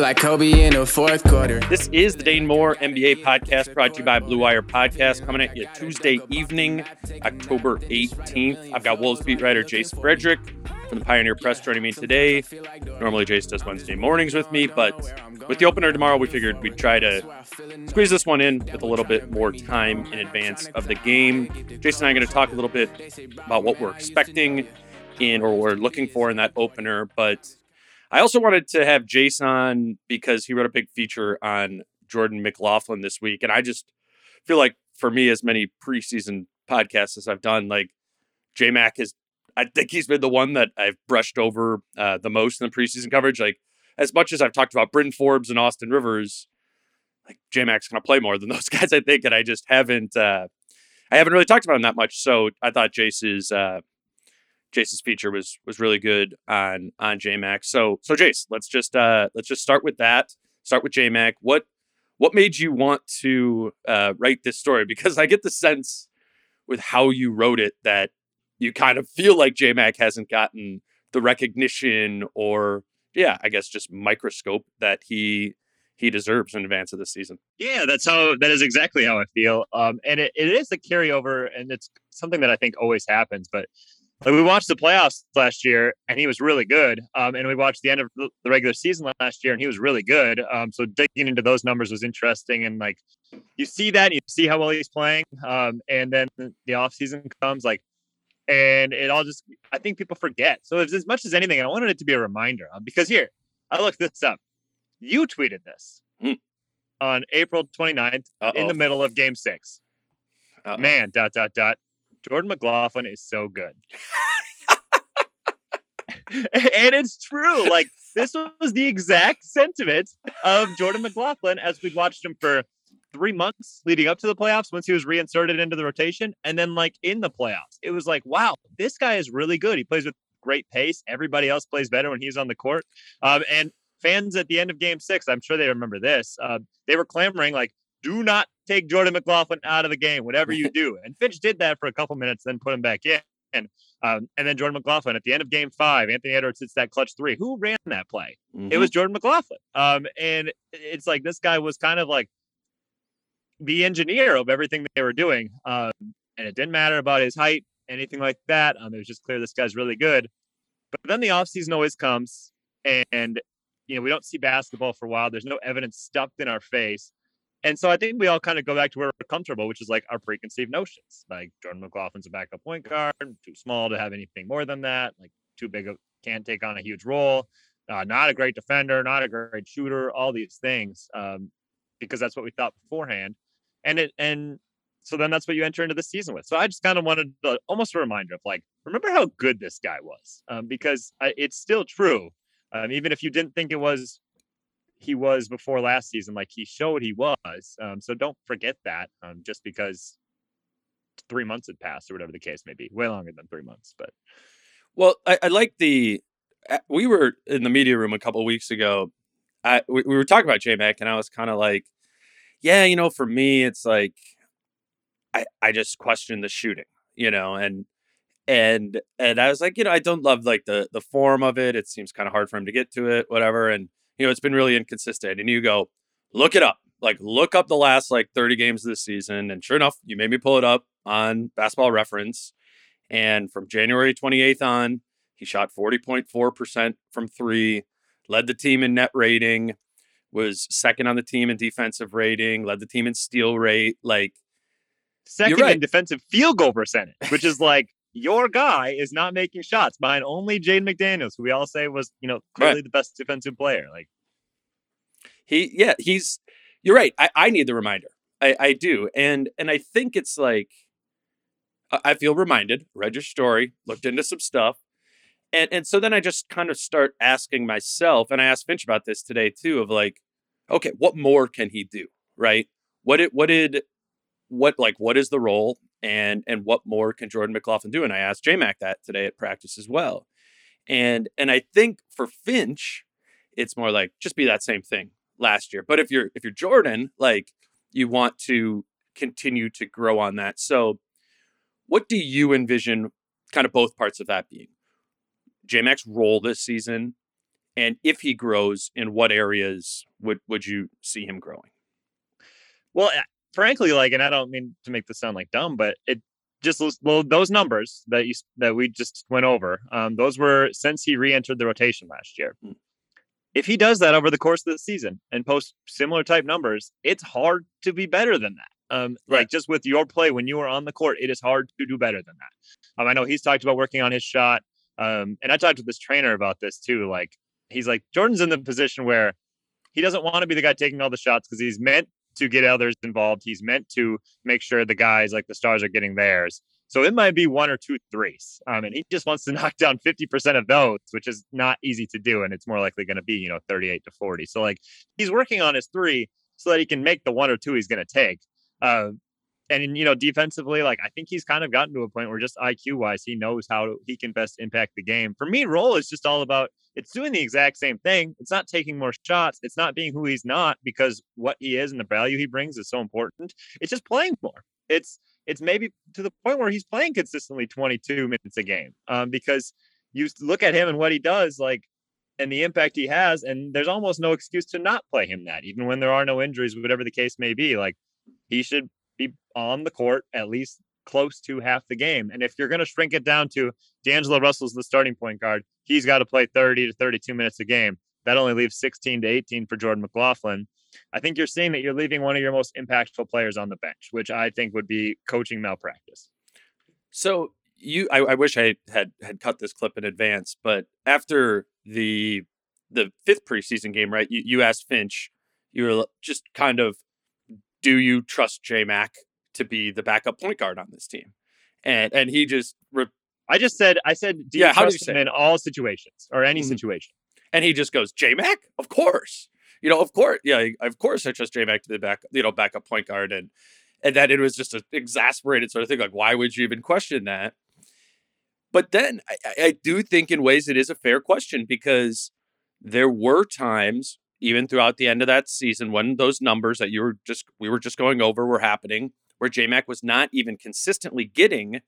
Like Kobe in the fourth quarter. This is the Dane Moore NBA podcast brought to you by Blue Wire Podcast coming at you Tuesday evening, October 18th. I've got Wolves beat writer Jace Frederick from the Pioneer Press joining me today. Normally, Jace does Wednesday mornings with me, but with the opener tomorrow, we figured we'd try to squeeze this one in with a little bit more time in advance of the game. Jason and I are going to talk a little bit about what we're expecting in or we're looking for in that opener, but I also wanted to have Jason because he wrote a big feature on Jordan McLaughlin this week. And I just feel like for me, as many preseason podcasts as I've done, like J Mac is, I think he's been the one that I've brushed over uh, the most in the preseason coverage. Like, as much as I've talked about Bryn Forbes and Austin Rivers, like J Mac's going to play more than those guys, I think. And I just haven't, uh, I haven't really talked about him that much. So I thought Jace's, uh, Jace's feature was was really good on on JMac. So so Jace, let's just uh let's just start with that. Start with JMac. What what made you want to uh, write this story? Because I get the sense with how you wrote it that you kind of feel like JMac hasn't gotten the recognition or yeah, I guess just microscope that he he deserves in advance of this season. Yeah, that's how that is exactly how I feel. Um, and it, it is a carryover, and it's something that I think always happens. But like we watched the playoffs last year and he was really good. Um, and we watched the end of the regular season last year and he was really good. Um, so digging into those numbers was interesting. And like you see that, you see how well he's playing. Um, and then the off season comes like, and it all just, I think people forget. So as much as anything, I wanted it to be a reminder um, because here, I looked this up. You tweeted this hmm. on April 29th Uh-oh. in the middle of game 6 Uh-oh. Man, dot, dot, dot Jordan McLaughlin is so good. and it's true. Like this was the exact sentiment of Jordan McLaughlin as we watched him for three months leading up to the playoffs once he was reinserted into the rotation. And then like in the playoffs, it was like, wow, this guy is really good. He plays with great pace. Everybody else plays better when he's on the court. Um, and fans at the end of game six, I'm sure they remember this. Uh, they were clamoring like, do not take Jordan McLaughlin out of the game, whatever you do. And Finch did that for a couple minutes, then put him back in. And, um, and then Jordan McLaughlin at the end of game five, Anthony Edwards hits that clutch three. Who ran that play? Mm-hmm. It was Jordan McLaughlin. Um, and it's like this guy was kind of like the engineer of everything they were doing. Um, and it didn't matter about his height, anything like that. Um, it was just clear this guy's really good. But then the offseason always comes, and you know we don't see basketball for a while. There's no evidence stuffed in our face. And so I think we all kind of go back to where we're comfortable, which is like our preconceived notions. Like Jordan McLaughlin's a backup point guard, too small to have anything more than that. Like too big, of, can't take on a huge role. Uh, not a great defender, not a great shooter. All these things, um, because that's what we thought beforehand. And it and so then that's what you enter into the season with. So I just kind of wanted to, almost a reminder of like, remember how good this guy was, um, because I, it's still true. Um, even if you didn't think it was he was before last season. Like he showed he was. Um, so don't forget that um, just because three months had passed or whatever the case may be. Way longer than three months, but. Well, I, I like the. We were in the media room a couple weeks ago. I, we, we were talking about J Mac, and I was kind of like, yeah, you know, for me, it's like, I I just question the shooting, you know, and and and I was like, you know, I don't love like the the form of it. It seems kind of hard for him to get to it, whatever. And you know, it's been really inconsistent. And you go, look it up, like look up the last like 30 games of this season. And sure enough, you made me pull it up on Basketball Reference. And from January 28th on, he shot 40.4% from three, led the team in net rating, was second on the team in defensive rating, led the team in steal rate. Like second right. in defensive field goal percentage, which is like your guy is not making shots behind only Jaden McDaniels, who we all say was, you know, clearly Right. the best defensive player. Like he yeah he's you're right i, I need the reminder I, I do and and i think it's like I, feel reminded read your story looked into some stuff and and so then i just kind of start asking myself and i asked finch about this today too of like okay what more can he do right what did what did what like what is the role and and what more can jordan mclaughlin do and i asked jmac that today at practice as well and and i think for finch it's more like just be that same thing last year. But if you're if you're Jordan, like you want to continue to grow on that. So what do you envision kind of both parts of that being? JMAC's role this season and if he grows, in what areas would would you see him growing? Well, frankly, like, and I don't mean to make this sound like dumb, but it just those- well, those numbers that you that we just went over, um, those were since he re-entered the rotation last year. Mm. If he does that over the course of the season and posts similar type numbers, it's hard to be better than that. Um, Right. Like just with your play when you are on the court, it is hard to do better than that. Um, I know he's talked about working on his shot, um, and I talked with this trainer about this too. Like he's like Jordan's in the position where he doesn't want to be the guy taking all the shots because he's meant to get others involved. He's meant to make sure the guys like the stars are getting theirs. So it might be one or two threes. Um, and he just wants to knock down 50% of those, which is not easy to do. And it's more likely going to be, you know, 38 to 40. So like he's working on his three so that he can make the one or two he's going to take. Uh, and you know, defensively, like I think he's kind of gotten to a point where just IQ wise, he knows how he can best impact the game. For me, role is just all about it's doing the exact same thing. It's not taking more shots. It's not being who he's not because what he is and the value he brings is so important. It's just playing more. It's it's maybe to the point where he's playing consistently 22 minutes a game. Um, because you look at him and what he does, like and the impact he has, and there's almost no excuse to not play him that, even when there are no injuries, whatever the case may be. Like he should be on the court at least close to half the game. And if you're going to shrink it down to D'Angelo Russell's the starting point guard, he's got to play 30 to 32 minutes a game. That only leaves 16 to 18 for Jordan McLaughlin. I think you're seeing that you're leaving one of your most impactful players on the bench, which I think would be coaching malpractice. So you, I, I wish I had had cut this clip in advance, but after the the fifth preseason game, right? You you asked Finch, you were just kind of, do you trust J Mac to be the backup point guard on this team? And and he just re- I just said, I said, do you Yeah, how do you him say in all situations or any Mhm. situation? and he just goes J Mac, of course, you know, of course, yeah, of course, I trust J Mac to be the back, you know, backup point guard, and and that it was just an exasperated sort of thing, like why would you even question that? But then I- I do think in ways it is a fair question because there were times even throughout the end of that season when those numbers that you were just we were just going over were happening where JMac was not even consistently getting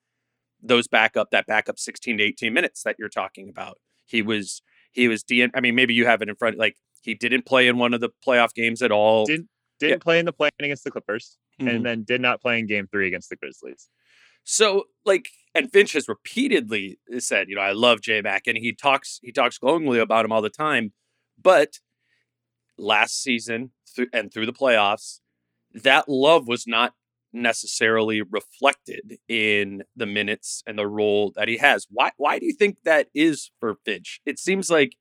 those backup that backup 16 to 18 minutes that you're talking about. He was he was de- I mean maybe you have it in front like he didn't play in one of the playoff games at all. Didn't didn't play in the play against the Clippers, Mhm. and then did not play in Game Three against the Grizzlies. So like, and Finch has repeatedly said, you know, I love J Mac, and he talks he talks glowingly about him all the time. But last season through, and through the playoffs, that love was not necessarily reflected in the minutes and the role that he has. Why why do you think that is for Finch? It seems like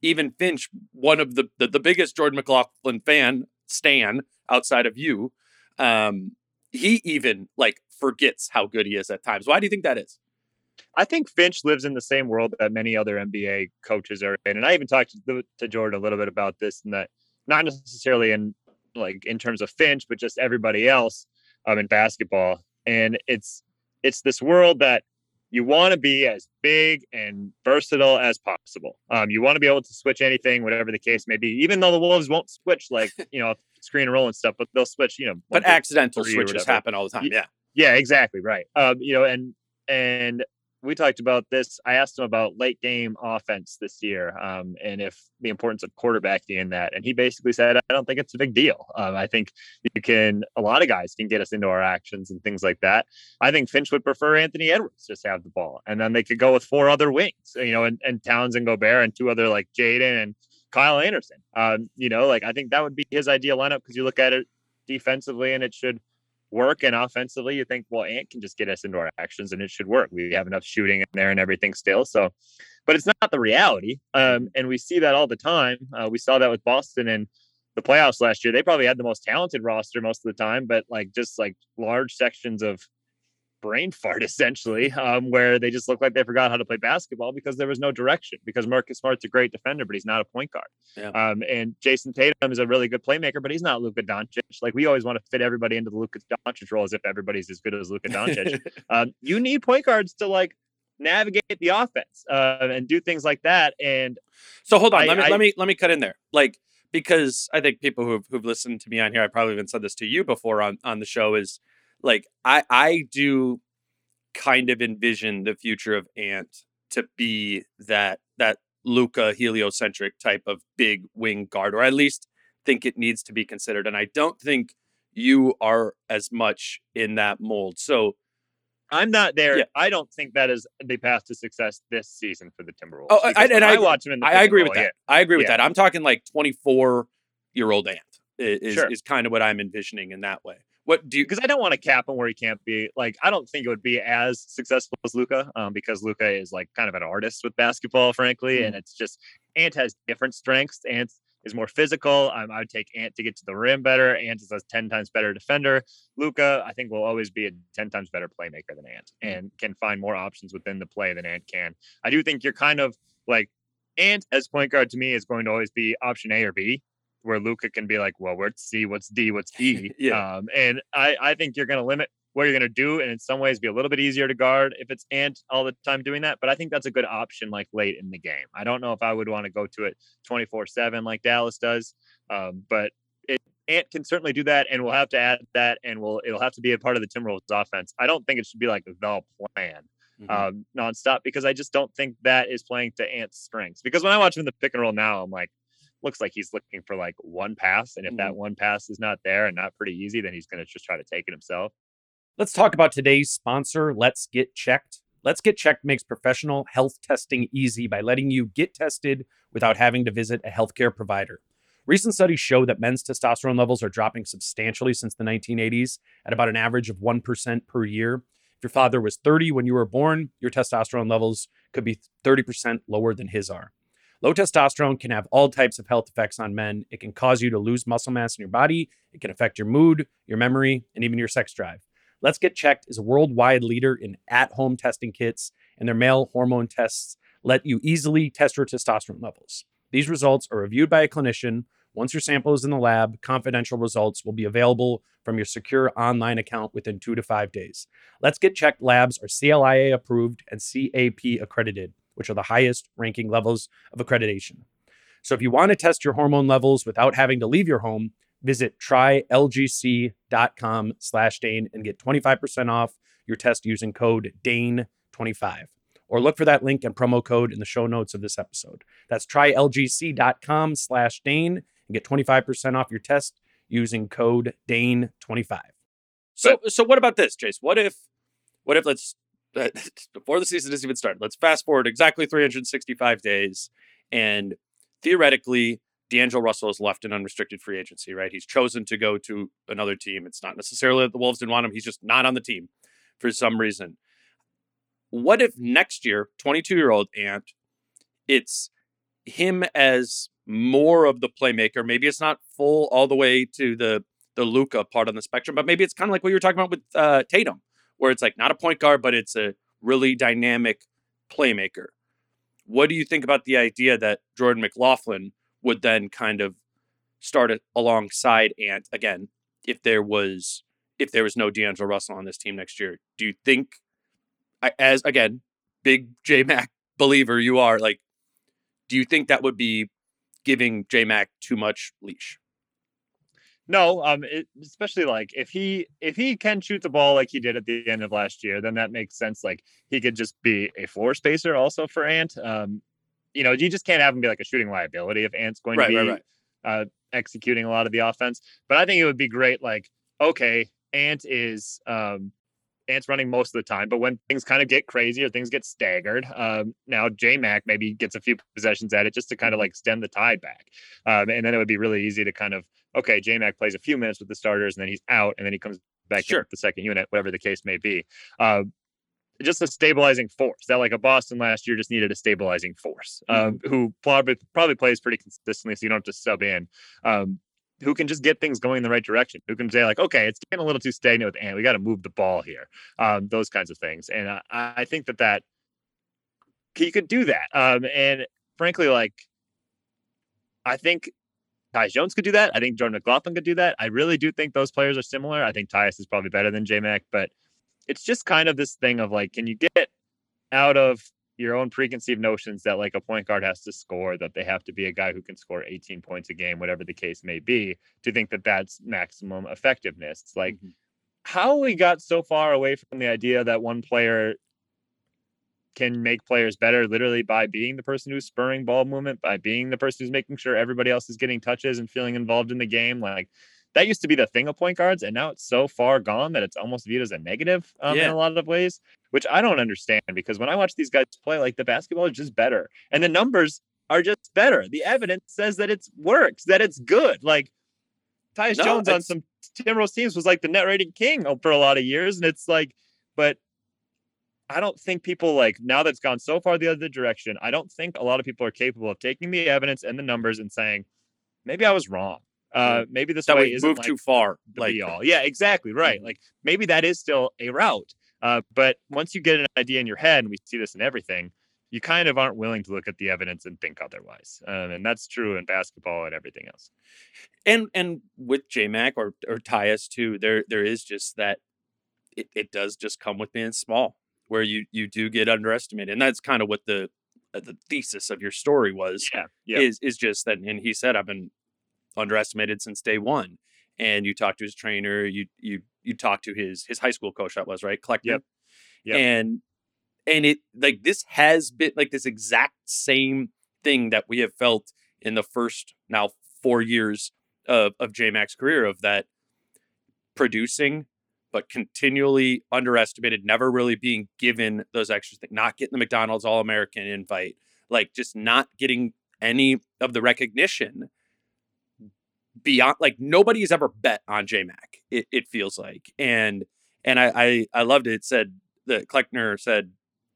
even Finch, one of the the, the biggest Jordan McLaughlin fan, Stan, outside of you, um, he even like forgets how good he is at times. Why do you think that is? I think Finch lives in the same world that many other NBA coaches are in, and I even talked to, to Jordan a little bit about this, and that not necessarily in like in terms of Finch, but just everybody else um, in basketball. And it's it's this world that you want to be as big and versatile as possible. Um, you want to be able to switch anything, whatever the case may be. Even though the Wolves won't switch like you know screen and roll and stuff, but they'll switch. You know, But accidental switches happen all the time. Yeah. yeah, exactly right. Um, you know, and and we talked about this. I asked him about late game offense this year, um, and if the importance of quarterbacking in that, and he basically said, "I don't think it's a big deal. Um, I think you can. A lot of guys can get us into our actions and things like that. I think Finch would prefer Anthony Edwards just have the ball, and then they could go with four other wings, you know, and, and Towns and Gobert and two other like Jaden and Kyle Anderson. Um, you know, like I think that would be his ideal lineup because you look at it defensively, and it should." Work and offensively you think well ant can just get us into our actions and it should work. We have enough shooting in there and everything still. So but it's not the reality um, and we see that all the time. Uh, we saw that with boston in the playoffs last year. They probably had the most talented roster most of the time but like just like large sections of brain fart essentially, um, where they just look like they forgot how to play basketball because there was no direction. Because Marcus Smart's a great defender, but he's not a point guard. Yeah. Um, and Jayson Tatum is a really good playmaker, but he's not Luka Doncic. Like we always want to fit everybody into the Luka Doncic role as if everybody's as good as Luka Doncic. um, you need point guards to like navigate the offense uh, and do things like that. And so hold on, I, let me I, let me let me cut in there, like because I think people who've who've listened to me on here, I probably even said this to you before on on the show is like I I do kind of envision the future of Ant to be that that Luka heliocentric type of big wing guard, or at least think it needs to be considered. And I don't think you are as much in that mold. So I'm not there. Yeah. I don't think that is the path to success this season for the Timberwolves. Oh, I, and I, I watch him in the I, agree with that. Yeah. I agree with yeah. that. I'm talking like 24 year old Ant is, sure. is kind of what I'm envisioning in that way. What do you? Because I don't want to cap him where he can't be. Like, I don't think it would be as successful as Luka um, because Luka is like kind of an artist with basketball, frankly, mm. and it's just Ant has different strengths. Ant is more physical. Um, I would take Ant to get to the rim better. Ant is a ten times better defender. Luka, I think, will always be a ten times better playmaker than Ant, mm. and can find more options within the play than Ant can. I do think you're kind of like Ant as point guard to me is going to always be option A or B where Luka can be like, well, what's C, what's D, what's E. yeah. Um, and I, I think you're going to limit what you're going to do, and in some ways be a little bit easier to guard if it's Ant all the time doing that. But I think that's a good option like late in the game. I don't know if I would want to go to it 24 seven like Dallas does, um, but it, Ant can certainly do that, and we'll have to add that, and we'll it'll have to be a part of the Timberwolves offense. I don't think it should be like the plan. Mm-hmm. Um, nonstop because I just don't think that is playing to Ant's strengths. Because when I watch him in the pick and roll now, I'm like, looks like he's looking for like one pass. And if mm-hmm. that one pass is not there and not pretty easy, then he's going to just try to take it himself. Let's talk about today's sponsor, Let's Get Checked. Let's Get Checked makes professional health testing easy by letting you get tested without having to visit a healthcare provider. Recent studies show that men's testosterone levels are dropping substantially since the 1980s at about an average of 1% per year. If your father was 30 when you were born, your testosterone levels could be 30% lower than his are. Low testosterone can have all types of health effects on men. It can cause you to lose muscle mass in your body, it can affect your mood, your memory, and even your sex drive. Let's Get Checked is a worldwide leader in at home testing kits, and their male hormone tests let you easily test your testosterone levels. These results are reviewed by a clinician. Once your sample is in the lab, confidential results will be available from your secure online account within two to five days. Let's Get Checked labs are CLIA approved and CAP accredited which are the highest ranking levels of accreditation. So if you want to test your hormone levels without having to leave your home, visit trylgc.com slash Dane and get 25% off your test using code DANE25. Or look for that link and promo code in the show notes of this episode. That's trylgc.com slash Dane and get 25% off your test using code DANE25. So, so what about this, Jace? What if, what if let's before the season has even started. Let's fast forward exactly 365 days, and theoretically, D'Angelo Russell is left in unrestricted free agency. Right, he's chosen to go to another team. It's not necessarily that the Wolves didn't want him; he's just not on the team for some reason. What if next year, 22 year old Ant, it's him as more of the playmaker? Maybe it's not full all the way to the the Luka part on the spectrum, but maybe it's kind of like what you were talking about with uh, Tatum where it's like not a point guard, but it's a really dynamic playmaker. What do you think about the idea that Jordan McLaughlin would then kind of start it alongside Ant again if there was if there was no D'Angelo Russell on this team next year? Do you think as again, big J Mac believer you are, like do you think that would be giving J Mac too much leash? No, um, it, especially like if he if he can shoot the ball like he did at the end of last year, then that makes sense. Like he could just be a floor spacer also for Ant. Um, you know, you just can't have him be like a shooting liability if Ant's going Right, to be right, right. Uh, executing a lot of the offense. But I think it would be great. Like, okay, Ant is um, Ant's running most of the time, but when things kind of get crazy or things get staggered, um, now J Mac maybe gets a few possessions at it just to kind of like stem the tide back, um, and then it would be really easy to kind of okay, J Mac plays a few minutes with the starters and then he's out, and then he comes back Sure. in the second unit, whatever the case may be. Uh, just a stabilizing force that like a Boston last year just needed a stabilizing force um, who probably probably plays pretty consistently, so you don't have to sub in. Um, who can just get things going in the right direction? Who can say like, okay, it's getting a little too stagnant with Ant. We got to move the ball here. Um, those kinds of things, and I, I think that that he could do that. Um, and frankly, like, I think Tyus Jones could do that. I think Jordan McLaughlin could do that. I really do think those players are similar. I think Tyus is probably better than J Mac, but it's just kind of this thing of like, can you get out of your own preconceived notions that like a point guard has to score, that they have to be a guy who can score 18 points a game, whatever the case may be, to think that that's maximum effectiveness. It's like Mhm. how we got so far away from the idea that one player can make players better literally by being the person who's spurring ball movement, by being the person who's making sure everybody else is getting touches and feeling involved in the game. Like that used to be the thing of point guards, and now it's so far gone that it's almost viewed as a negative um, in a lot of ways, which I don't understand because when I watch these guys play, like the basketball is just better, and the numbers are just better. The evidence says that it works, that it's good. Like Tyus No, Jones on some Timberwolves teams was like the net rating king for a lot of years, and it's like, but I don't think people like now that's gone so far the other direction. I don't think a lot of people are capable of taking the evidence and the numbers and saying, maybe I was wrong. Uh, maybe this that way move like too far. Like all. Yeah, exactly. Right. Mhm. Like maybe that is still a route. Uh, but once you get an idea in your head, and we see this in everything, you kind of aren't willing to look at the evidence and think otherwise. Um, and that's true in basketball and everything else. and and with J Mac or or Tyus too, there there is just that it, it does just come with being small, where you you do get underestimated, and that's kind of what the uh, the thesis of your story was. Yeah. Yeah. Is is just that, and he said I've been underestimated since day one. And you talk to his trainer, you you you talk to his his high school coach that was right, Kleckner. Yep. Yep. And and it like this has been like this exact same thing that we have felt in the first now four years of of J Mac's career of that producing but continually underestimated, never really being given those extra things, not getting the McDonald's All American invite, like just not getting any of the recognition beyond like nobody's ever bet on J Mac, it, it feels like. And and I, I I loved it. It said that Kleckner said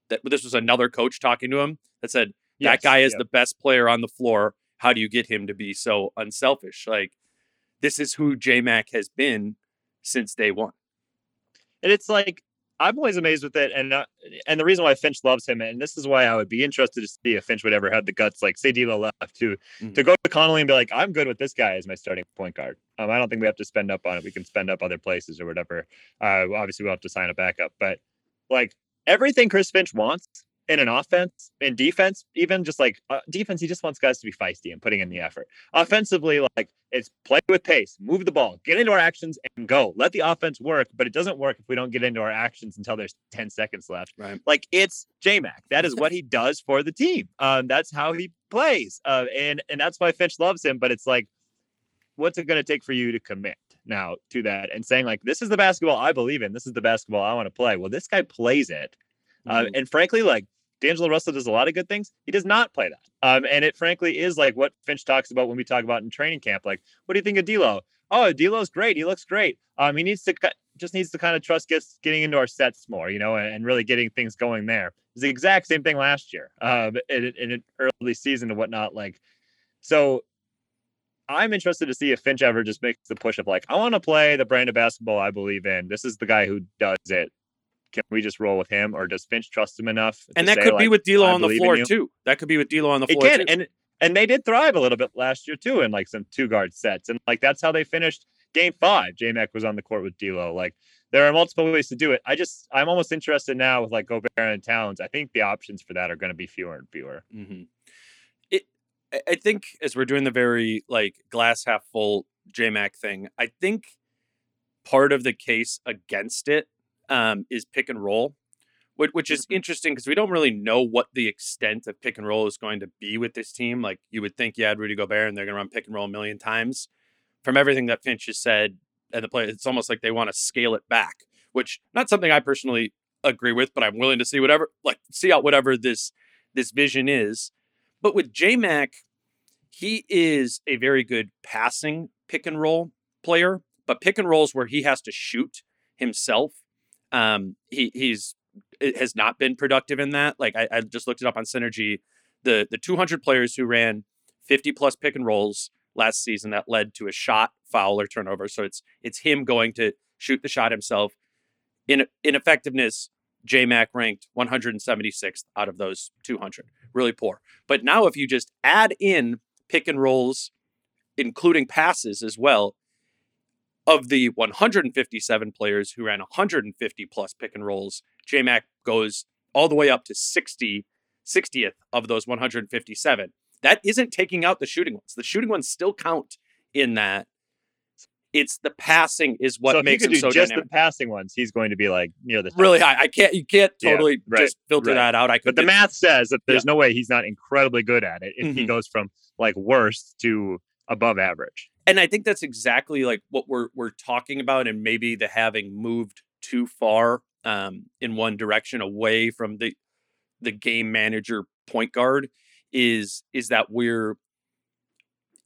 that this was another coach talking to him that said that Yes, guy is the best player on the floor. How do you get him to be so unselfish? Like this is who J Mac has been since day one. And it's like I'm always amazed with it, and uh, and the reason why Finch loves him, and this is why I would be interested to see if Finch would ever have the guts, like say D'Lo left, to Mhm. to go to Connelly and be like, I'm good with this guy as my starting point guard. Um, I don't think we have to spend up on it. We can spend up other places or whatever. Uh, obviously we'll have to sign a backup, but like everything Chris Finch wants in an offense, in defense, even just like uh, defense, he just wants guys to be feisty and putting in the effort. Offensively, like it's play with pace, move the ball, get into our actions and go. Let the offense work, but it doesn't work if we don't get into our actions until there's 10 seconds left. Right. Like it's J Mac. That is what he does for the team. Um, that's how he plays. Uh, and and that's why Finch loves him. But it's like, what's it going to take for you to commit now to that and saying like, this is the basketball I believe in. This is the basketball I want to play. Well, this guy plays it. Uh, Mhm. and frankly, like D'Angelo Russell does a lot of good things. He does not play that. Um, and it frankly is like what Finch talks about when we talk about in training camp. Like, what do you think of D'Lo? Oh, D'Lo's great. He looks great. Um, he needs to ki- just needs to kind of trust gets getting into our sets more, you know, and, and really getting things going there. It's the exact same thing last year, um, in, in an early season and whatnot. Like, so I'm interested to see if Finch ever just makes the push of like, I want to play the brand of basketball I believe in. This is the guy who does it. Can we just roll with him, or does Finch trust him enough? and that say, could be with D'Lo on the floor too. That could be with D'Lo on the It floor can, too. and and they did thrive a little bit last year too, in like some two guard sets, and like that's how they finished Game Five. J Mac was on the court with D'Lo. Like there are multiple ways to do it. I just I'm almost interested now with like Gobert and Towns. I think the options for that are going to be fewer and fewer. hmm It, I- I think as we're doing the very like glass half full J Mac thing. I think part of the case against it um, is pick and roll, which, which is Mhm. interesting because we don't really know what the extent of pick and roll is going to be with this team. Like you would think, you had Rudy Gobert and they're going to run pick and roll a million times. From everything that Finch has said and the play, it's almost like they want to scale it back, which not something I personally agree with, but I'm willing to see whatever, like see out whatever this this vision is. But with J Mac, he is a very good passing pick and roll player, but pick and rolls where he has to shoot himself, um, he he's has not been productive in that. Like I, I just looked it up on Synergy, the the 200 players who ran 50 plus pick and rolls last season that led to a shot, foul, or turnover. So it's it's him going to shoot the shot himself. In in effectiveness, J Mac ranked 176th out of those 200. Really poor. But now if you just add in pick and rolls, including passes as well, of the 157 players who ran 150 plus pick and rolls, J Mac goes all the way up to 60, 60th of those 157. That isn't taking out the shooting ones. The shooting ones still count in that. It's the passing is what so makes he him so just dynamic. the passing ones, he's going to be like near the top. Really high. I can't. You can't Yeah, totally right, just filter right. that out. I could. But the math says that there's Yeah. no way he's not incredibly good at it if he Mhm. goes from like worst to above average. And I think that's exactly like what we're we're talking about, and maybe the having moved too far um, in one direction away from the the game manager point guard is is that we're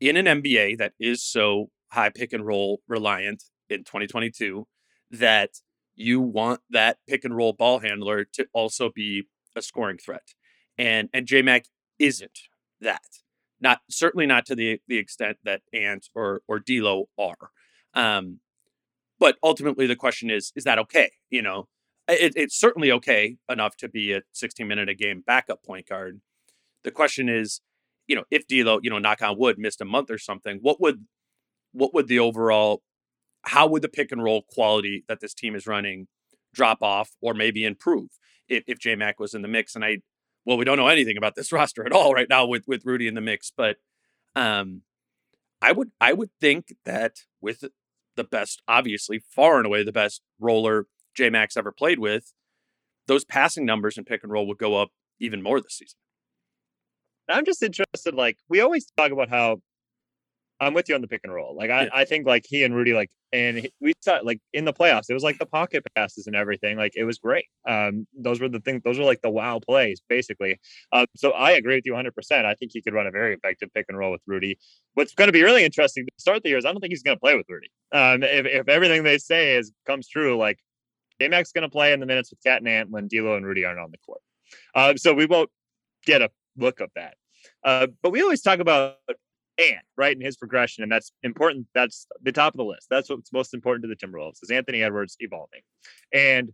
in an NBA that is so high pick and roll reliant in 2022 that you want that pick and roll ball handler to also be a scoring threat, and and J Mac isn't that not certainly not to the the extent that Ant or or D'Lo are. Um, but ultimately, the question is: Is that okay? You know, it, it's certainly okay enough to be a 16 minute a game backup point guard. The question is, you know, if D'Lo, you know, knock on wood, missed a month or something, what would what would the overall how would the pick and roll quality that this team is running drop off or maybe improve if, if J Mac was in the mix? And I well, we don't know anything about this roster at all right now with with Rudy in the mix, but um I would I would think that with the best, obviously far and away the best roller J Mac's ever played with, those passing numbers in pick and roll would go up even more this season. I'm just interested. Like we always talk about how I'm with you on the pick and roll. Like I, Yeah. I think like he and Rudy like and we saw like in the playoffs it was like the pocket passes and everything. Like it was great. Um, those were the things. Those were like the wow plays basically. Um, so I agree with you 100. percent I think he could run a very effective pick and roll with Rudy. What's going to be really interesting to start the year is I don't think he's going to play with Rudy. Um, if if everything they say is comes true, like J Mac's going to play in the minutes with KAT and Ant when D'Lo and Rudy aren't on the court. Um, so we won't get a look of that. Uh, but we always talk about Ant, right, in his progression, and that's important. That's the top of the list. That's what's most important to the Timberwolves is Anthony Edwards evolving, and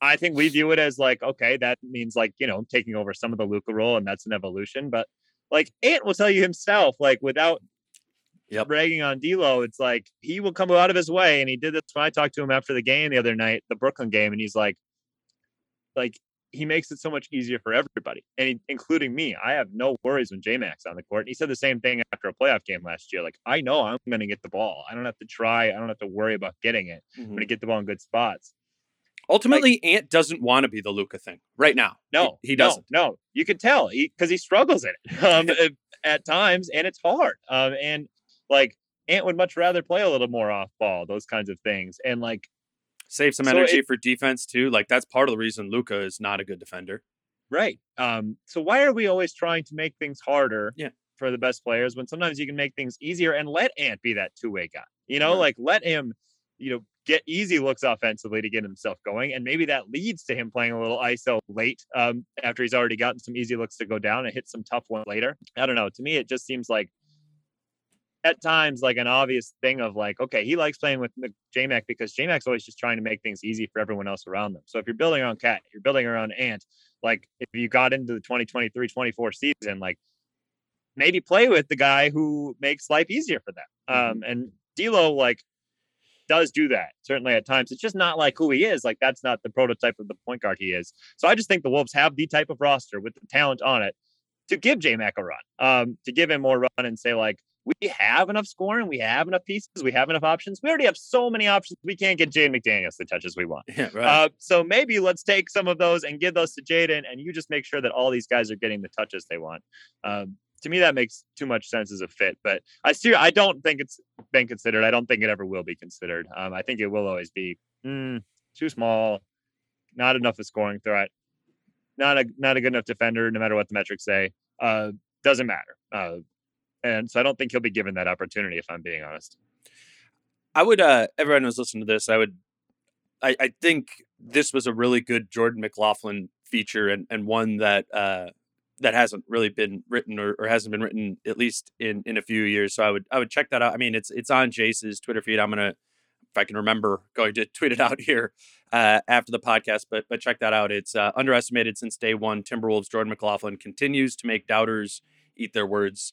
I think we view it as like, okay, that means like you know taking over some of the Luka role, and that's an evolution. But like Ant will tell you himself, like without Yep. bragging on D'Lo, it's like he will come out of his way, and he did this when I talked to him after the game the other night, the Brooklyn game, and he's like, like he makes it so much easier for everybody, and he, including me. I have no worries when J Mac's on the court. And he said the same thing after a playoff game last year. Like I know I'm going to get the ball. I don't have to try. I don't have to worry about getting it. I'm going to get the ball in good spots. Ultimately, Ant doesn't want to be the Luka thing right now. No, he, he doesn't. No, you can tell because he, struggles in it um, at- at times, and it's hard. Um, and like Ant would much rather play a little more off ball, those kinds of things. And like Save some So energy it- for defense too. Like that's part of the reason Luka is not a good defender. Right. Um, so why are we always trying to make things harder Yeah. for the best players when sometimes you can make things easier and let Ant be that two-way guy? You know, Right. like let him, you know, get easy looks offensively to get himself going. And maybe that leads to him playing a little ISO late um, after he's already gotten some easy looks to go down and hit some tough one later. I don't know. To me, it just seems like at times like an obvious thing of like, okay, he likes playing with J Mac because J Mac's always just trying to make things easy for everyone else around them. So if you're building around KAT, you're building around Ant, like if you got into the 2023 24 season, like maybe play with the guy who makes life easier for them. Um, and D'Lo, like, does do that certainly at times. It's just not like who he is. Like that's not the prototype of the point guard he is. So I just think the Wolves have the type of roster with the talent on it to give J Mac a run, um, to give him more run and say like, we have enough scoring, we have enough pieces, we have enough options. We already have so many options. We can't get Jaden McDaniels the touches we want. Yeah, right. Uh, so maybe let's take some of those and give those to Jaden, and you just make sure that all these guys are getting the touches they want. Um, to me, that makes too much sense as a fit. But I see, I don't think it's been considered. I don't think it ever will be considered. Um, I think it will always be mm, too small, not enough of scoring threat, not a not a good enough defender, no matter what the metrics say. Uh, doesn't matter. Uh, and so I don't think he'll be given that opportunity. If I'm being honest. I would. uh Everyone who's listening to this, I would. I, I think this was a really good Jordan McLaughlin feature, and and one that uh that hasn't really been written or, or hasn't been written at least in in a few years. So I would I would check that out. I mean, it's it's on Jace's Twitter feed. I'm gonna if I can remember going to tweet it out here uh, after the podcast. But but check that out. It's uh, underestimated since day one. Timberwolves Jordan McLaughlin continues to make doubters eat their words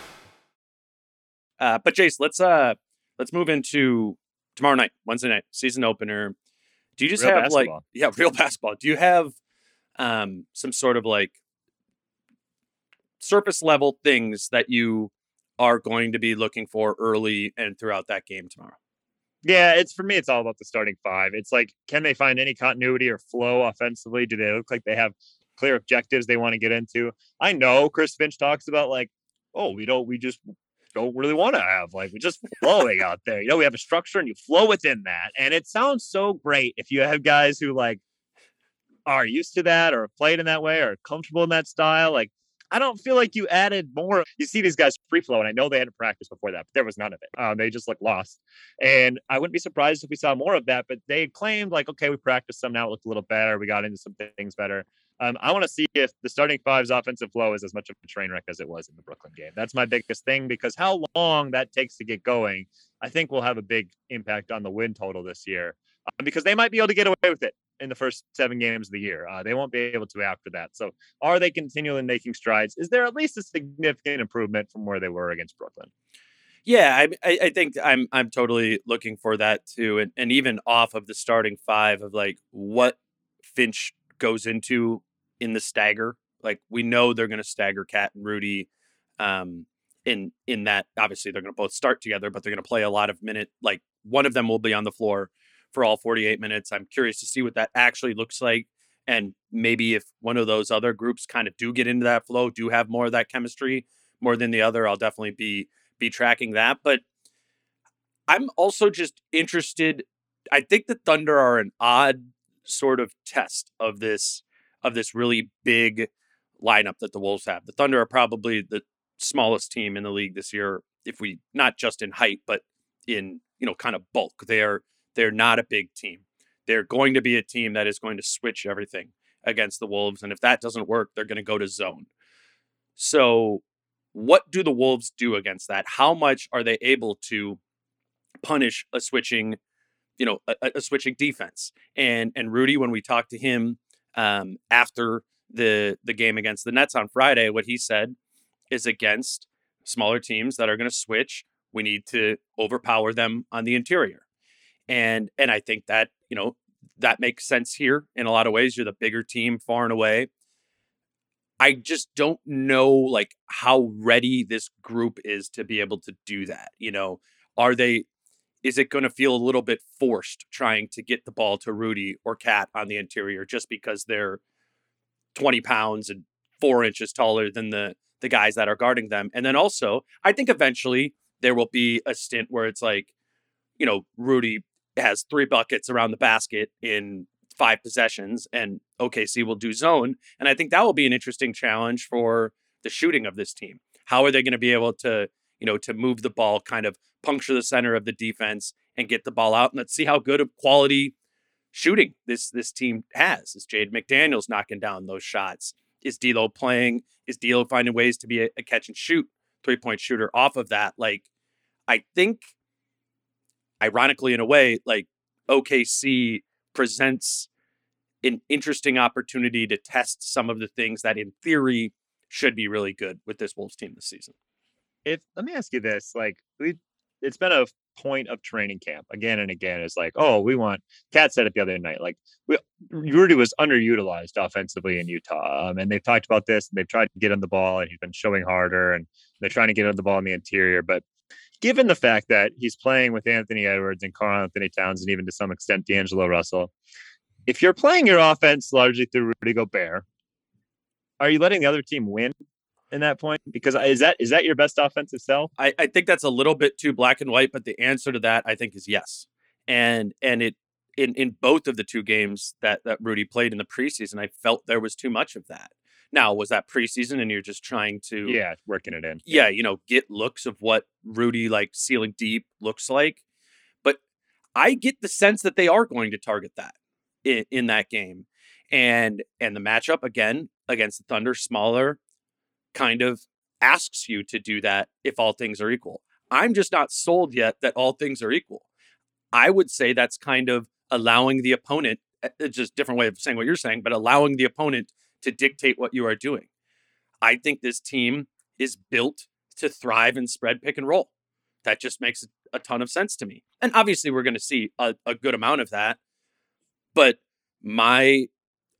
Uh, but Jace, let's uh let's move into tomorrow night, Wednesday night, season opener. Do you just Real have basketball. like yeah, real basketball? Do you have um some sort of like surface level things that you are going to be looking for early and throughout that game tomorrow? Yeah, it's for me. It's all about the starting five. It's like, can they find any continuity or flow offensively? Do they look like they have clear objectives they want to get into? I know Chris Finch talks about like, oh, we don't, we just don't really want to have like we're just flowing out there. You know, we have a structure and you flow within that, and it sounds so great if you have guys who like are used to that or played in that way or comfortable in that style. Like, I don't feel like you added more. You see these guys free flow, and I know they had to practice before that, but there was none of it. Um, they just looked lost. And I wouldn't be surprised if we saw more of that. But they claimed like, okay, we practiced some now, it looked a little better. We got into some things better. Um, I want to see if the starting five's offensive flow is as much of a train wreck as it was in the Brooklyn game. That's my biggest thing because how long that takes to get going, I think will have a big impact on the win total this year. Uh, because they might be able to get away with it in the first seven games of the year. Uh, they won't be able to after that. So, are they continually making strides? Is there at least a significant improvement from where they were against Brooklyn? Yeah, I, I I think I'm I'm totally looking for that too, and and even off of the starting five of like what Finch goes into in the stagger. Like we know they're going to stagger KAT and Rudy. Um, in in that obviously they're going to both start together, but they're going to play a lot of minute. Like one of them will be on the floor for all 48 minutes. I'm curious to see what that actually looks like. And maybe if one of those other groups kind of do get into that flow, do have more of that chemistry more than the other, I'll definitely be be tracking that. But I'm also just interested. I think the Thunder are an odd sort of test of this of this really big lineup that the Wolves have. The Thunder are probably the smallest team in the league this year, if we not just in height, but in you know kind of bulk. They're they're not a big team. They're going to be a team that is going to switch everything against the Wolves, and if that doesn't work, they're going to go to zone. So, what do the Wolves do against that? How much are they able to punish a switching, you know, a, a switching defense? And and Rudy, when we talked to him um, after the the game against the Nets on Friday, what he said is against smaller teams that are going to switch. We need to overpower them on the interior, and and I think that you know that makes sense here in a lot of ways. You're the bigger team, far and away. I just don't know like how ready this group is to be able to do that. You know, are they is it going to feel a little bit forced trying to get the ball to Rudy or KAT on the interior just because they're 20 pounds and four inches taller than the the guys that are guarding them. And then also, I think eventually there will be a stint where it's like, you know, Rudy has three buckets around the basket in five possessions and OKC will do zone. And I think that will be an interesting challenge for the shooting of this team. How are they going to be able to, you know, to move the ball, kind of puncture the center of the defense and get the ball out? And let's see how good of quality shooting this this team has. Is Jaden McDaniels knocking down those shots? Is D'Lo playing? Is D'Lo finding ways to be a, a catch and shoot three point shooter off of that? Like, I think, ironically, in a way, like OKC presents an interesting opportunity to test some of the things that, in theory, should be really good with this Wolves team this season. If let me ask you this, like we, it's been a point of training camp again and again is like, oh, we want. KAT said it the other night, like we, Rudy was underutilized offensively in Utah, um, and they've talked about this. And they've tried to get on the ball, and he's been showing harder, and they're trying to get on the ball in the interior. But given the fact that he's playing with Anthony Edwards and Karl-Anthony Towns, and even to some extent D'Angelo Russell, if you're playing your offense largely through Rudy Gobert, are you letting the other team win in that point? Because is that is that your best offensive self? I, I think that's a little bit too black and white, but the answer to that I think is yes. And and it in in both of the two games that that Rudy played in the preseason, I felt there was too much of that. Now, was that preseason and you're just trying to Yeah, working it in. Yeah, you know, get looks of what Rudy like ceiling deep looks like. But I get the sense that they are going to target that in, in that game. And and the matchup again against the Thunder, smaller, kind of asks you to do that if all things are equal. I'm just not sold yet that all things are equal. I would say that's kind of allowing the opponent, eh, it's just different way of saying what you're saying, but allowing the opponent to dictate what you are doing. I think this team is built to thrive and spread pick and roll. That just makes a ton of sense to me. And obviously, we're going to see a, a good amount of that. But my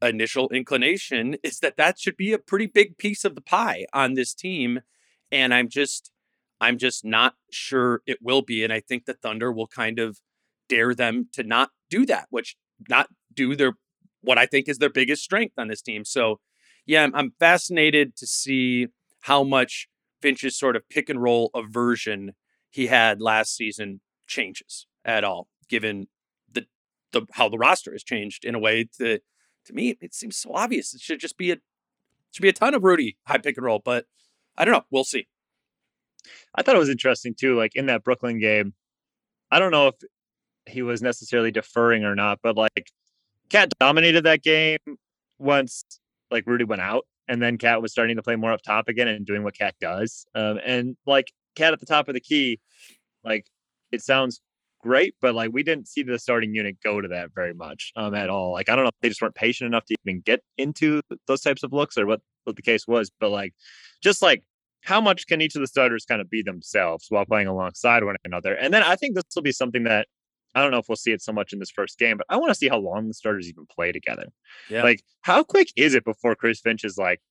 initial inclination is that that should be a pretty big piece of the pie on this team and i'm just i'm just not sure it will be and i think the thunder will kind of dare them to not do that which not do their what i think is their biggest strength on this team. So yeah i'm, I'm fascinated to see how much finch's sort of pick and roll aversion he had last season changes at all given the the how the roster has changed in a way to to me, it seems so obvious. It should just be a should be a ton of Rudy high pick and roll, but I don't know. We'll see. I thought it was interesting too. Like in that Brooklyn game, I don't know if he was necessarily deferring or not, but like KAT dominated that game once like Rudy went out, and then KAT was starting to play more up top again and doing what KAT does. Um, and like KAT at the top of the key, like it sounds great, but like we didn't see the starting unit go to that very much um, at all. Like I don't know if they just weren't patient enough to even get into those types of looks or what what the case was, but like just like how much can each of the starters kind of be themselves while playing alongside one another? And then I think this will be something that I don't know if we'll see it so much in this first game, but I want to see how long the starters even play together. Yeah. Like how quick is it before Chris Finch is like,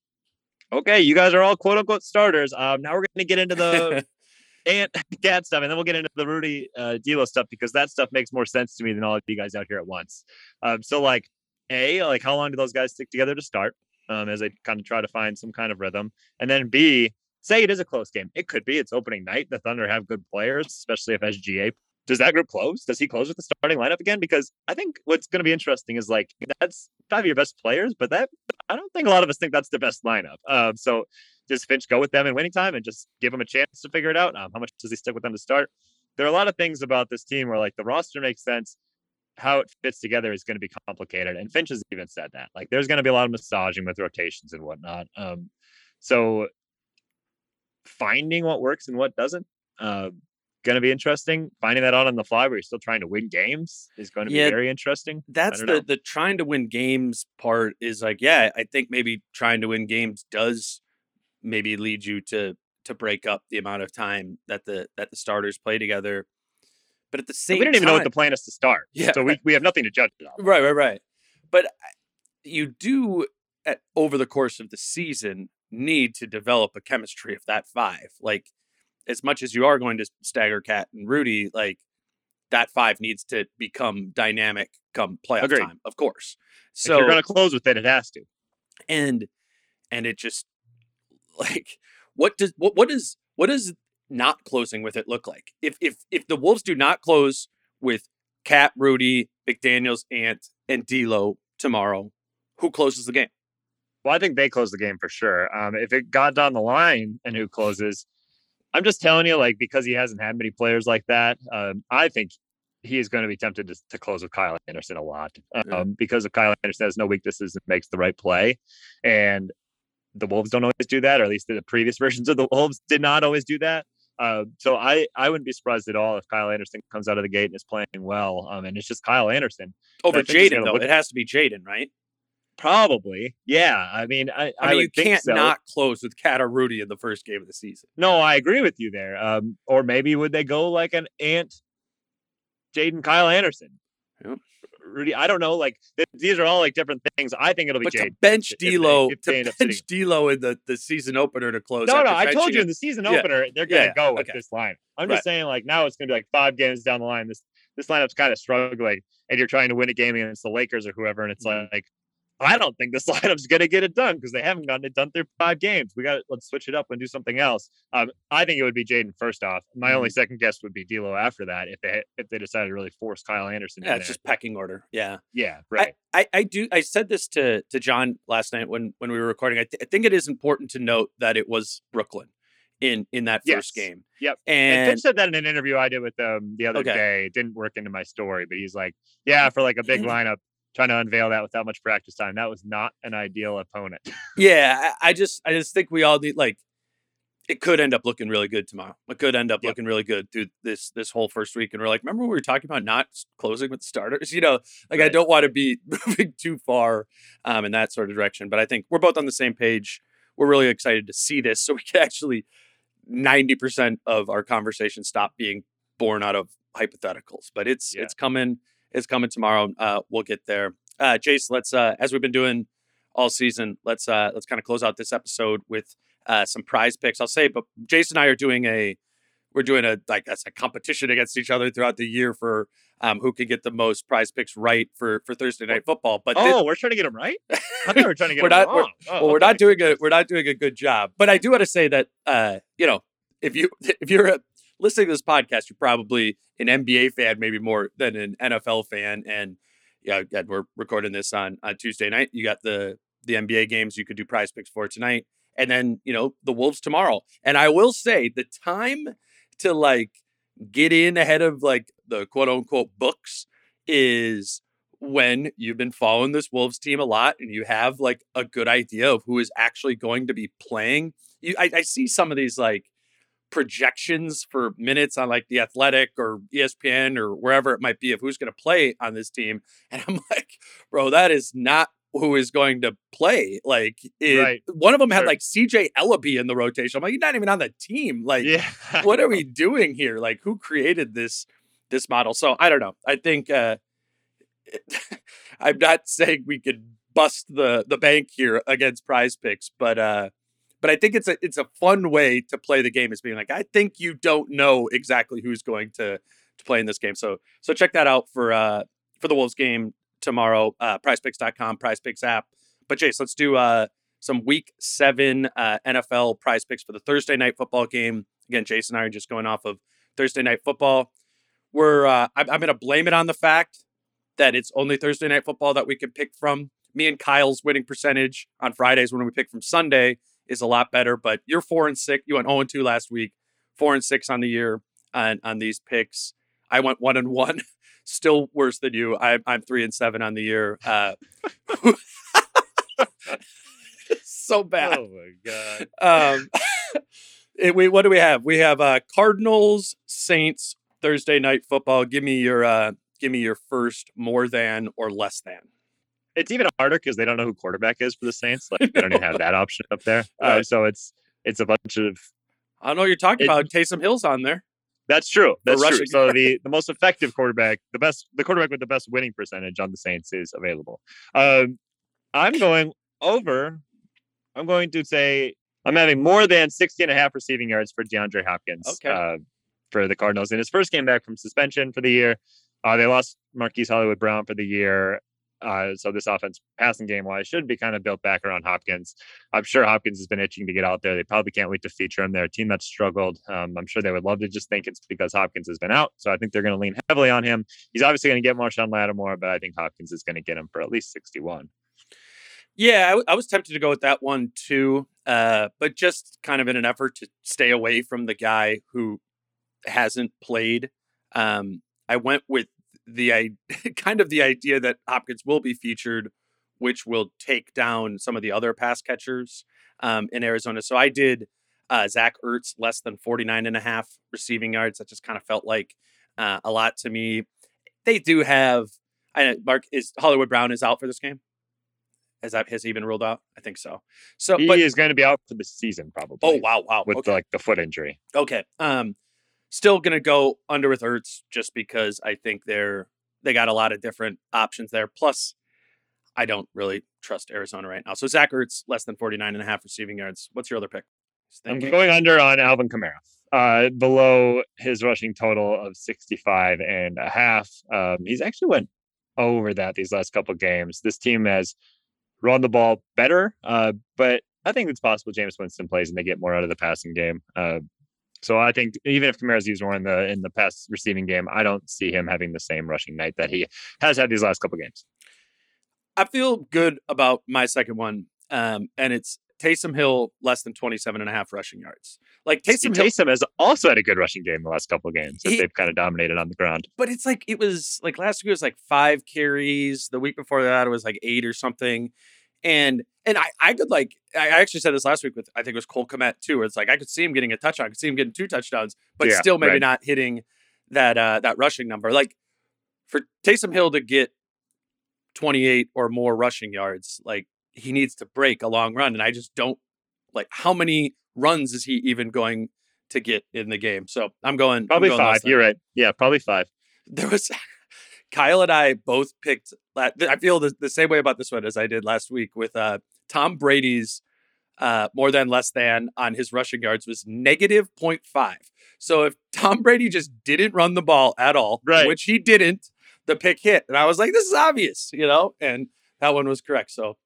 okay, you guys are all quote unquote starters. Um, now we're going to get into the and KAT stuff, and then we'll get into the Rudy uh, D'Lo stuff because that stuff makes more sense to me than all of you guys out here at once. Um, so like, a like how long do those guys stick together to start um, as they kind of try to find some kind of rhythm, and then B say it is a close game. It could be. It's opening night. The Thunder have good players, especially if SGA does that group close? Does he close with the starting lineup again? Because I think what's going to be interesting is like that's five of your best players, but that I don't think a lot of us think that's the best lineup. Um, so does Finch go with them in winning time and just give them a chance to figure it out? Um, how much does he stick with them to start? There are a lot of things about this team where like the roster makes sense. How it fits together is going to be complicated, and Finch has even said that. Like, there's going to be a lot of massaging with rotations and whatnot. Um, so finding what works and what doesn't uh, going to be interesting. Finding that out on the fly where you're still trying to win games is going to Yeah, be very interesting. That's the know. the trying to win games part is like, yeah, I think maybe trying to win games does maybe lead you to to break up the amount of time that the that the starters play together. But at the And same we didn't even know what the plan is to start. Yeah, So we, we have nothing to judge it on. Right, right, right. But uh, you do at, over the course of the season need to develop a chemistry of that five. Like as much as you are going to stagger KAT and Rudy, like that five needs to become dynamic come playoff Agreed. time, of course. if So you're going to close with it, it has to. and and it just like what does what what does what does not closing with it look like? If if if the Wolves do not close with KAT, Rudy, McDaniel's, Ant, and D'Lo tomorrow, who closes the game? Well, I think they close the game for sure. Um, if it got down the line and who closes, I'm just telling you, like because he hasn't had many players like that, um, I think he is going to be tempted to, to close with Kyle Anderson a lot um, Yeah. because of Kyle Anderson has no weaknesses and makes the right play, and the Wolves don't always do that, or at least the previous versions of the Wolves did not always do that. Uh, so I I wouldn't be surprised at all if Kyle Anderson comes out of the gate and is playing well, um, and it's just Kyle Anderson. Over I Jaden, though, look- it has to be Jaden, right? Probably, yeah. I mean, I, I, mean, you can't so. not close with KAT or Rudy in the first game of the season. No, I agree with you there. Um, or maybe would they go like an Ant, Jaden, Kyle Anderson, Yep. Rudy? I don't know. Like th- these are all like different things. I think it'll be But to Jaden. bench if they- D'Lo, if they to bench D'Lo in the, the season opener to close. No, no, I told you in the season Yeah. opener they're gonna Yeah, go with okay. this line. I'm Right. just saying, like now it's gonna be like five games down the line. This this lineup's kind of struggling, and you're trying to win a game against the Lakers or whoever, and it's Mhm. like. I don't think this lineup's going to get it done because they haven't gotten it done through five games. We got to, let's switch it up and do something else. Um, I think it would be Jaden first off. My only Mm-hmm. second guess would be D'Lo after that if they if they decided to really force Kyle Anderson. Yeah, in it's there. just pecking order. Yeah. yeah, right. I, I do. I said this to to John last night when when we were recording. I, th- I think it is important to note that it was Brooklyn in in that first Yes. game. Yep. and And, said that in an interview I did with them the other Okay. day. It didn't work into my story, but he's like, yeah, for like a big lineup, trying to unveil that without much practice time. That was not an ideal opponent. yeah, I, I just I just think we all need like it could end up looking really good tomorrow. It could end up Yep. looking really good through this this whole first week. And we're like, remember we were talking about not closing with starters? You know, like I don't want to be moving too far um, in that sort of direction. But I think we're both on the same page. We're really excited to see this, so we can actually ninety percent of our conversation stop being born out of hypotheticals. But it's Yeah. it's coming. It's coming tomorrow. Uh, we'll get there. Uh, Jace, let's uh, as we've been doing all season, let's uh, let's kind of close out this episode with uh, some prize picks. I'll say, but Jason and I are doing a we're doing a like that's a competition against each other throughout the year for um, who can get the most prize picks right for for Thursday night football. But oh, we're trying to get them right. I thought we were trying to get We're not- we're- wrong. Oh, well, we're not doing a we're not doing a good job. But I do want to say that uh, you know if you if you're uh listening to this podcast, you're probably an NBA fan, maybe more than an NFL fan. And yeah, we're recording this on on Tuesday night. You got the the NBA games you could do prize picks for tonight, and then you know the Wolves tomorrow. And I will say the time to like get in ahead of like the quote unquote books is when you've been following this Wolves team a lot and you have like a good idea of who is actually going to be playing. You, I, I see some of these like projections for minutes on like the Athletic or ESPN or wherever it might be of who's going to play on this team, and I'm like, bro, that is not who is going to play. Like, it, Right. one of them had Sure. like CJ Elleby in the rotation. I'm like, you're not even on the team. Like, Yeah. what are we doing here? Like, who created this this model? So I don't know. I think uh, I'm not saying we could bust the the bank here against Prize Picks, but uh, but I think it's a it's a fun way to play the game. Is being like, I think you don't know exactly who's going to to play in this game. So so check that out for uh for the Wolves game tomorrow. Uh, PrizePicks.com, Prize Picks app. But Jace, let's do uh some Week Seven uh, NFL Prize Picks for the Thursday night football game. Again, Jason and I are just going off of Thursday night football. we're uh, I'm, I'm going to blame it on the fact that it's only Thursday night football that we can pick from. Me and Kyle's winning percentage on Fridays when we pick from Sunday is a lot better. But you're four and six. You went zero and two last week. Four and six on the year on on these picks. I went one and one. Still worse than you. I, I'm three and seven on the year. Uh, so bad. Oh my god. Um, it- we what do we have? We have uh, Cardinals Saints Thursday night football. Give me your uh, give me your first more than or less than. It's even harder because they don't know who quarterback is for the Saints. Like they don't even have that option up there. Uh, Right. so it's it's a bunch of I don't know what you're talking It- about. Taysom Hill's on there. That's true. That's true. So the, the most effective quarterback, the best, the quarterback with the best winning percentage on the Saints is available. Um, I'm going over. I'm going to say I'm having more than 60 and a half receiving yards for DeAndre Hopkins Okay. uh, for the Cardinals in his first game back from suspension for the year. Uh, they lost Marquise Hollywood Brown for the year. Uh, so this offense, passing game wise, should be kind of built back around Hopkins. I'm sure Hopkins has been itching to get out there. They probably can't wait to feature him. They're a team that's struggled. Um, I'm sure they would love to just think it's because Hopkins has been out. So I think they're going to lean heavily on him. He's obviously going to get Marshon Lattimore, but I think Hopkins is going to get him for at least 61. Yeah, I, w- I was tempted to go with that one too, uh, but just kind of in an effort to stay away from the guy who hasn't played. Um, I went with the I kind of the idea that Hopkins will be featured, which will take down some of the other pass catchers um, in Arizona. So I did uh, Zach Ertz less than 49 and a half receiving yards. That just kind of felt like uh, a lot to me. They do have, I Marquise Hollywood Brown is out for this game. Has that has he been ruled out? I think so. So, He but is going to be out for the season, probably. oh wow, wow, With okay. like the foot injury. Okay. Um, still gonna go under with Ertz just because I think they're they got a lot of different options there. Plus, I don't really trust Arizona right now. So Zach Ertz less than 49 and a half receiving yards. What's your other pick? I'm going under on Alvin Kamara. Uh, below his rushing total of 65 and a half. Um, he's actually went over that these last couple games. This team has run the ball better, uh, but I think it's possible Jameis Winston plays and they get more out of the passing game. Uh, so I think even if Kamara's used more in the in the pass receiving game, I don't see him having the same rushing night that he has had these last couple games. I feel good about my second one. Um, and it's Taysom Hill less than 27 and a half rushing yards. Like Taysom, Taysom Hill, Taysom has also had a good rushing game the last couple of games He- they've kind of dominated on the ground. but it's like it was like last week it was like five carries. The week before that it was like eight or something. And and I I could like I actually said this last week with I think it was Cole Kmet too, where it's like I could see him getting a touchdown, I could see him getting two touchdowns, but Yeah, still maybe right. not hitting that uh that rushing number. Like for Taysom Hill to get 28 or more rushing yards, like he needs to break a long run. And I just don't like how many runs is he even going to get in the game? So I'm going I'm Probably going five. You're right. Yeah, probably five. there was Kyle and I both picked. I feel the, the same way about this one as I did last week with uh, Tom Brady's uh, more than less than on his rushing yards was negative 0.5. So if Tom Brady just didn't run the ball at all, Right. which he didn't, the pick hit, and I was like, "This is obvious," you know, and that one was correct. So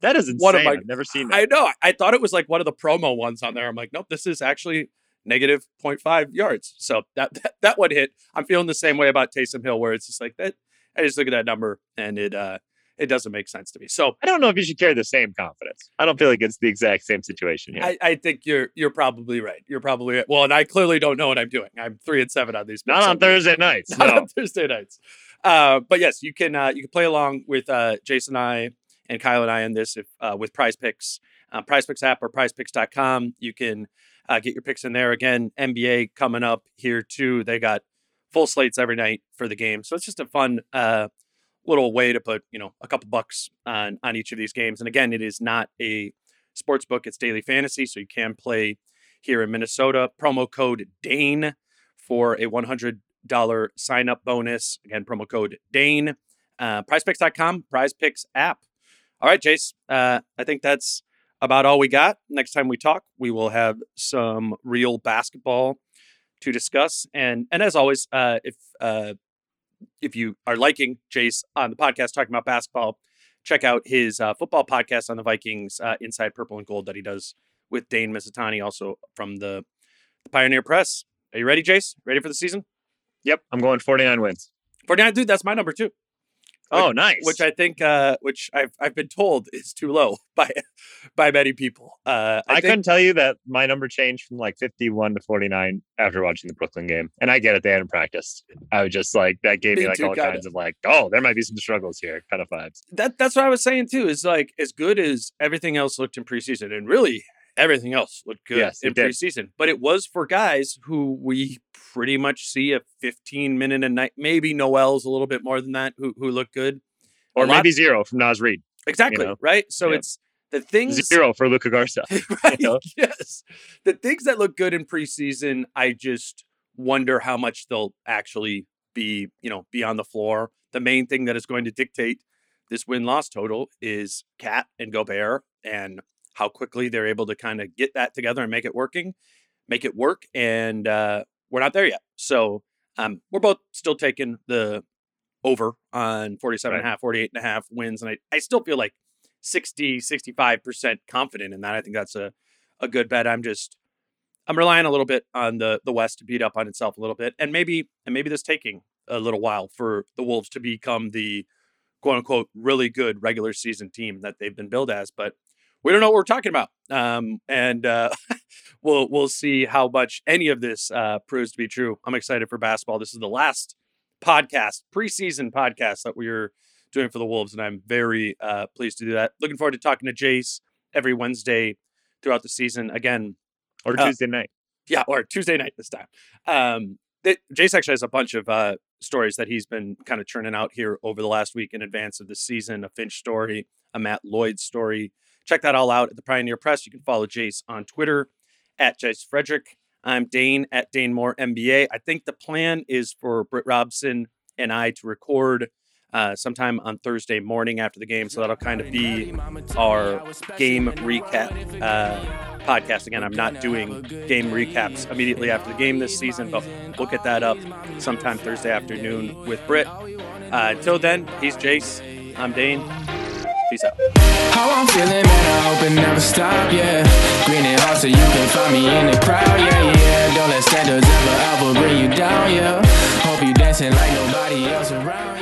That is insane. One of my- I've never seen that. I know. I thought it was like one of the promo ones on there. I'm like, nope, this is actually negative 0.5 yards. So that, that that one hit. I'm feeling the same way about Taysom Hill, where it's just like that. I just look at that number and it uh it doesn't make sense to me. So I don't know if you should carry the same confidence. I don't feel like it's the exact same situation here. I, I think you're you're probably right. You're probably right. Well, and I clearly don't know what I'm doing. I'm three and seven on these. Not on. Thursday nights. not no. on Thursday nights. Uh, but yes, you can uh, you can play along with uh, Jason and I and Kyle and I in this if uh, with Prize Picks, uh, Prize Picks app or PrizePicks.com. You can uh, get your picks in there. Again, NBA coming up here too. They got full slates every night for the game, so it's just a fun uh, little way to put you know a couple bucks on on each of these games. And again, it is not a sports book; it's daily fantasy, so you can play here in Minnesota. Promo code Dane for a one hundred dollar sign up bonus. Again, promo code Dane. Uh, PrizePicks.com, PrizePicks app. All right, Jace. Uh, I think that's about all we got. Next time we talk, we will have some real basketball to discuss. And and as always, uh, if uh, if you are liking Jace on the podcast talking about basketball, check out his uh, football podcast on the Vikings, uh, Inside Purple and Gold, that he does with Dane Mizutani, also from the, the Pioneer Press. Are you ready, Jace? Ready for the season? Yep, I'm going 49 wins. 49, dude, that's my number too. Oh, Which- nice. Which I think, uh, which I've I've been told is too low by by many people. Uh, I, I, think, couldn't tell you that my number changed from like 51 to 49 after watching the Brooklyn game. And I get it, they hadn't practiced. I was just like, that gave me, Me like too, all kinda. kinds of like, oh, there might be some struggles here kind of vibes. that that's what I was saying too. Is like as good as everything else looked in preseason, and really everything else looked good Yes, in preseason. But it was for guys who we pretty much see a 15 minute a night. Maybe Nowell's a little bit more than that. Who who look good. A Or lot- maybe zero from Naz Reid. exactly know? right. So Yeah. it's the things Zero for Luka Garza. right? know? Yes. The things that look good in preseason, I just wonder how much they'll actually be, you know, be on the floor. The main thing that is going to dictate this win loss total is KAT and Gobert and how quickly they're able to kind of get that together and make it working, make it work. And uh, we're not there yet. So um, we're both still taking the over on 47 and a half, 48 and a half wins. And I, I still feel like 60, 65% confident in that. I think that's a, a good bet. I'm just, I'm relying a little bit on the, the West to beat up on itself a little bit. And maybe, and maybe this taking a little while for the Wolves to become the quote unquote really good regular season team that they've been billed as. But we don't know what we're talking about. Um, and uh, we'll, we'll see how much any of this uh, proves to be true. I'm excited for basketball. This is the last podcast, preseason podcast that we're doing for the Wolves, and I'm very uh, pleased to do that. Looking forward to talking to Jace every Wednesday throughout the season. Again, Or Uh, Tuesday night. yeah, or Tuesday night this time. Um, th- Jace actually has a bunch of uh, stories that he's been kind of churning out here over the last week in advance of the season. A Finch story, a Matt Lloyd story. Check that all out at the Pioneer Press. You can follow Jace on Twitter at Jace Frederick. I'm Dane at Dane Moore NBA. I think the plan is for Britt Robson and I to record uh, sometime on Thursday morning after the game. So that'll kind of be our game recap uh, podcast. Again, I'm not doing game recaps immediately after the game this season, but we'll get that up sometime Thursday afternoon with Britt. Uh, until then, he's Jace. I'm Dane. Peace out. How I'm feeling, man, I hope it never stop, yeah. Green and hard so you can find me in the crowd, yeah, yeah. Don't let standards ever, ever bring you down, yeah. Hope you dancing like nobody else around.